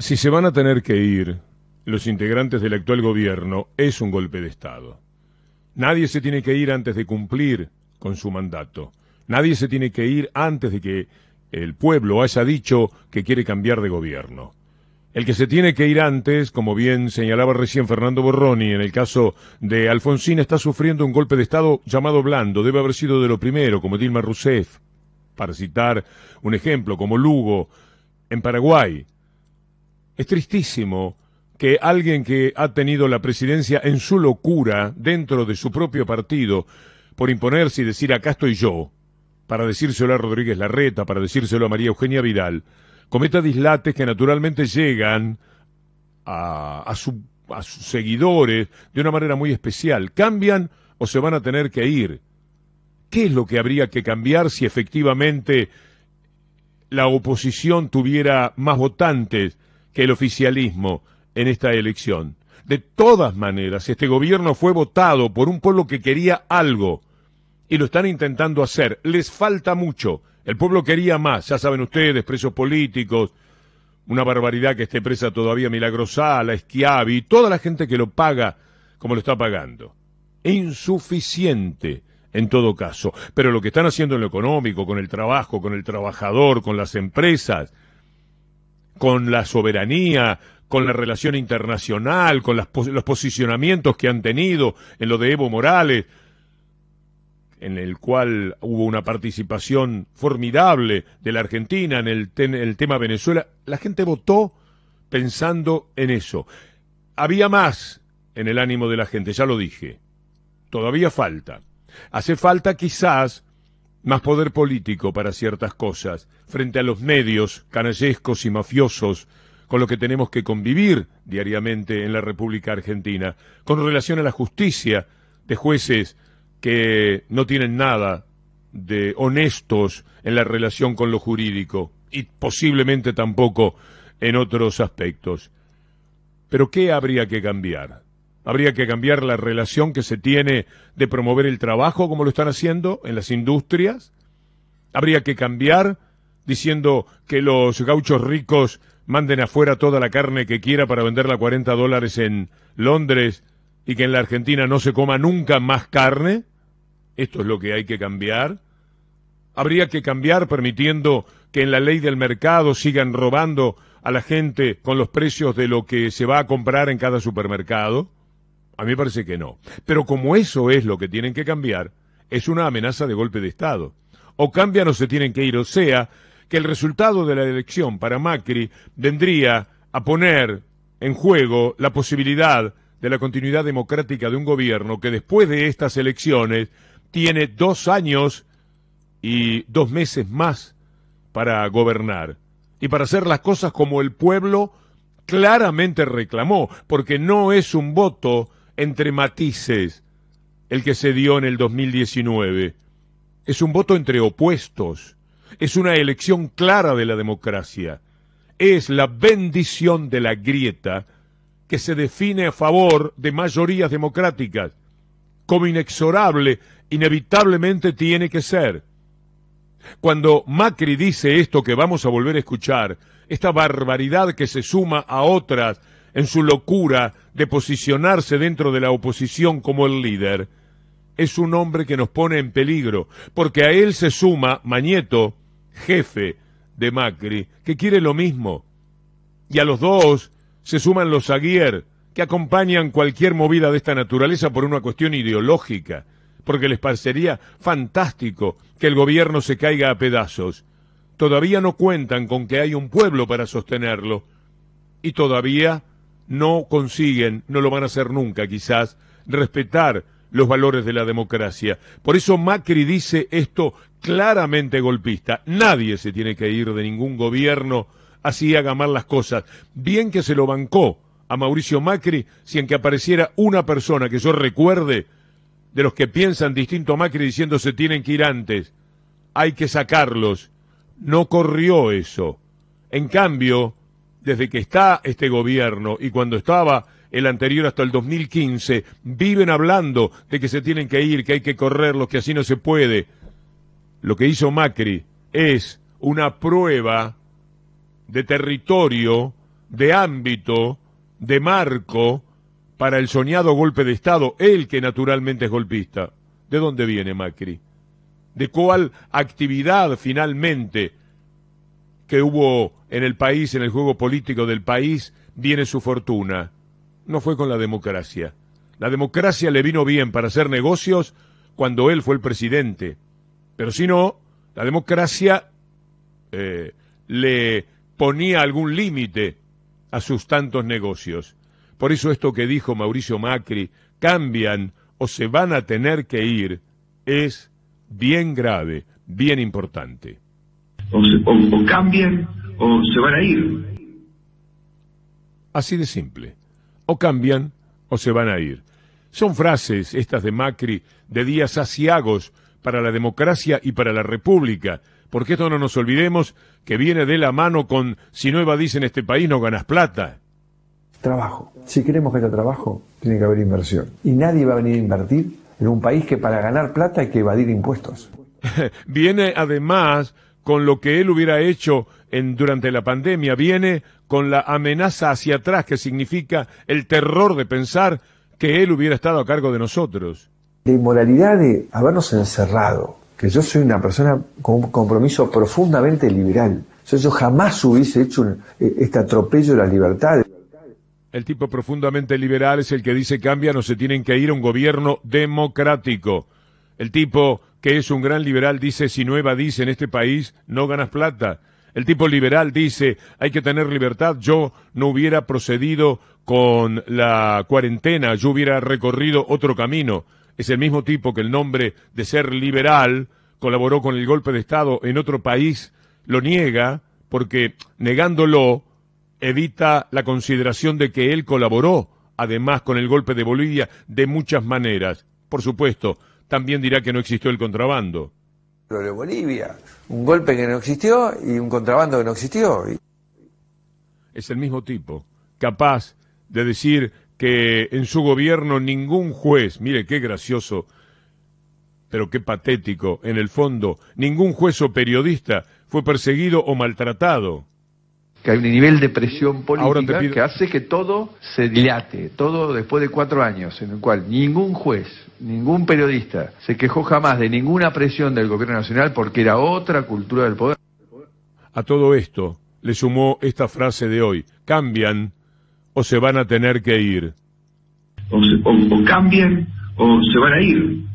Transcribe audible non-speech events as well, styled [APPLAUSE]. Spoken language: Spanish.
Si se van a tener que ir los integrantes del actual gobierno, es un golpe de Estado. Nadie se tiene que ir antes de cumplir con su mandato. Nadie se tiene que ir antes de que el pueblo haya dicho que quiere cambiar de gobierno. El que se tiene que ir antes, como bien señalaba recién Fernando Borroni, en el caso de Alfonsín, está sufriendo un golpe de Estado llamado blando. Debe haber sido de lo primero, como Dilma Rousseff, para citar un ejemplo, como Lugo, en Paraguay. Es tristísimo que alguien que ha tenido la presidencia en su locura dentro de su propio partido, por imponerse y decir acá estoy yo, para decírselo a Rodríguez Larreta, para decírselo a María Eugenia Vidal, cometa dislates que naturalmente llegan a, sus seguidores de una manera muy especial. ¿Cambian o se van a tener que ir? ¿Qué es lo que habría que cambiar si efectivamente la oposición tuviera más votantes el oficialismo en esta elección? De todas maneras, este gobierno fue votado por un pueblo que quería algo y lo están intentando hacer. Les falta mucho. El pueblo quería más, ya saben ustedes, presos políticos, una barbaridad que esté presa todavía Milagrosala, Schiavi, toda la gente que lo paga como lo está pagando. Insuficiente en todo caso. Pero lo que están haciendo en lo económico, con el trabajo, con el trabajador, con las empresas, con la soberanía, con la relación internacional, con los posicionamientos que han tenido en lo de Evo Morales, en el cual hubo una participación formidable de la Argentina en el, el tema Venezuela, la gente votó pensando en eso. Había más en el ánimo de la gente, ya lo dije. Todavía falta. Hace falta quizás más poder político para ciertas cosas, frente a los medios canallescos y mafiosos con los que tenemos que convivir diariamente en la República Argentina, con relación a la justicia de jueces que no tienen nada de honestos en la relación con lo jurídico y posiblemente tampoco en otros aspectos. Pero ¿qué habría que cambiar? Habría que cambiar la relación que se tiene de promover el trabajo como lo están haciendo en las industrias. Habría que cambiar diciendo que los gauchos ricos manden afuera toda la carne que quiera para venderla a 40 dólares en Londres y que en la Argentina no se coma nunca más carne. Esto es lo que hay que cambiar. Habría que cambiar permitiendo que en la ley del mercado sigan robando a la gente con los precios de lo que se va a comprar en cada supermercado. A mí me parece que no. Pero como eso es lo que tienen que cambiar, es una amenaza de golpe de Estado. O cambian o se tienen que ir. O sea, que el resultado de la elección para Macri vendría a poner en juego la posibilidad de la continuidad democrática de un gobierno que después de estas elecciones tiene dos años y dos meses más para gobernar y para hacer las cosas como el pueblo claramente reclamó, porque no es un voto entre matices el que se dio en el 2019. Es un voto entre opuestos. Es una elección clara de la democracia. Es la bendición de la grieta que se define a favor de mayorías democráticas, como inexorable, inevitablemente tiene que ser. Cuando Macri dice esto que vamos a volver a escuchar, esta barbaridad que se suma a otras en su locura de posicionarse dentro de la oposición como el líder, es un hombre que nos pone en peligro, porque a él se suma Mañeto, jefe de Macri, que quiere lo mismo. Y a los dos se suman los Aguier, que acompañan cualquier movida de esta naturaleza por una cuestión ideológica, porque les parecería fantástico que el gobierno se caiga a pedazos. Todavía no cuentan con que hay un pueblo para sostenerlo, y todavía no consiguen, no lo van a hacer nunca quizás, respetar los valores de la democracia. Por eso Macri dice esto claramente golpista. Nadie se tiene que ir de ningún gobierno así haga mal las cosas. Bien que se lo bancó a Mauricio Macri si que apareciera una persona que yo recuerde de los que piensan distinto a Macri diciendo se tienen que ir antes. Hay que sacarlos. No corrió eso. En cambio, desde que está este gobierno y cuando estaba el anterior hasta el 2015, viven hablando de que se tienen que ir, que hay que correrlos, que así no se puede. Lo que hizo Macri es una prueba de territorio de ámbito, de marco, para el soñado golpe de Estado, él que naturalmente es golpista. ¿De dónde viene Macri? ¿De cuál actividad finalmente que hubo en el país, en el juego político del país, viene su fortuna? No fue con la democracia. La democracia le vino bien para hacer negocios cuando él fue el presidente. Pero si no, la democracia eh, le ponía algún límite a sus tantos negocios. Por eso esto que dijo Mauricio Macri, cambian o se van a tener que ir, es bien grave, bien importante. O, o cambian o se van a ir. Así de simple. O cambian o se van a ir. Son frases, estas de Macri, de días asiagos para la democracia y para la república, porque esto no nos olvidemos que viene de la mano con si no evadís en este país no ganas plata. Trabajo. Si queremos que haya trabajo, tiene que haber inversión. Y nadie va a venir a invertir en un país que para ganar plata hay que evadir impuestos. [LAUGHS] viene además con lo que él hubiera hecho en, durante la pandemia, viene con la amenaza hacia atrás que significa el terror de pensar que él hubiera estado a cargo de nosotros. La inmoralidad de habernos encerrado, que yo soy una persona con un compromiso profundamente liberal. Yo, jamás hubiese hecho eh, este atropello de la libertad. El tipo profundamente liberal es el que dice cambia, no se tienen que ir a un gobierno democrático. El tipo que es un gran liberal dice si no evadís en este país no ganas plata. El tipo liberal dice hay que tener libertad. Yo no hubiera procedido con la cuarentena, yo hubiera recorrido otro camino es el mismo tipo que el nombre de ser liberal colaboró con el golpe de Estado en otro país, lo niega porque negándolo evita la consideración de que él colaboró además con el golpe de Bolivia de muchas maneras. Por supuesto, también dirá que no existió el contrabando. Lo de Bolivia, un golpe que no existió y un contrabando que no existió. Es el mismo tipo, capaz de decir que en su gobierno ningún juez, mire qué gracioso, pero qué patético, en el fondo, ningún juez o periodista fue perseguido o maltratado. Que hay un nivel de presión política que hace que todo se dilate, todo después de cuatro años, en el cual ningún juez, ningún periodista se quejó jamás de ninguna presión del gobierno nacional porque era otra cultura del poder. A todo esto le sumó esta frase de hoy, cambian o se van a tener que ir. O, se, o, o cambian o se van a ir.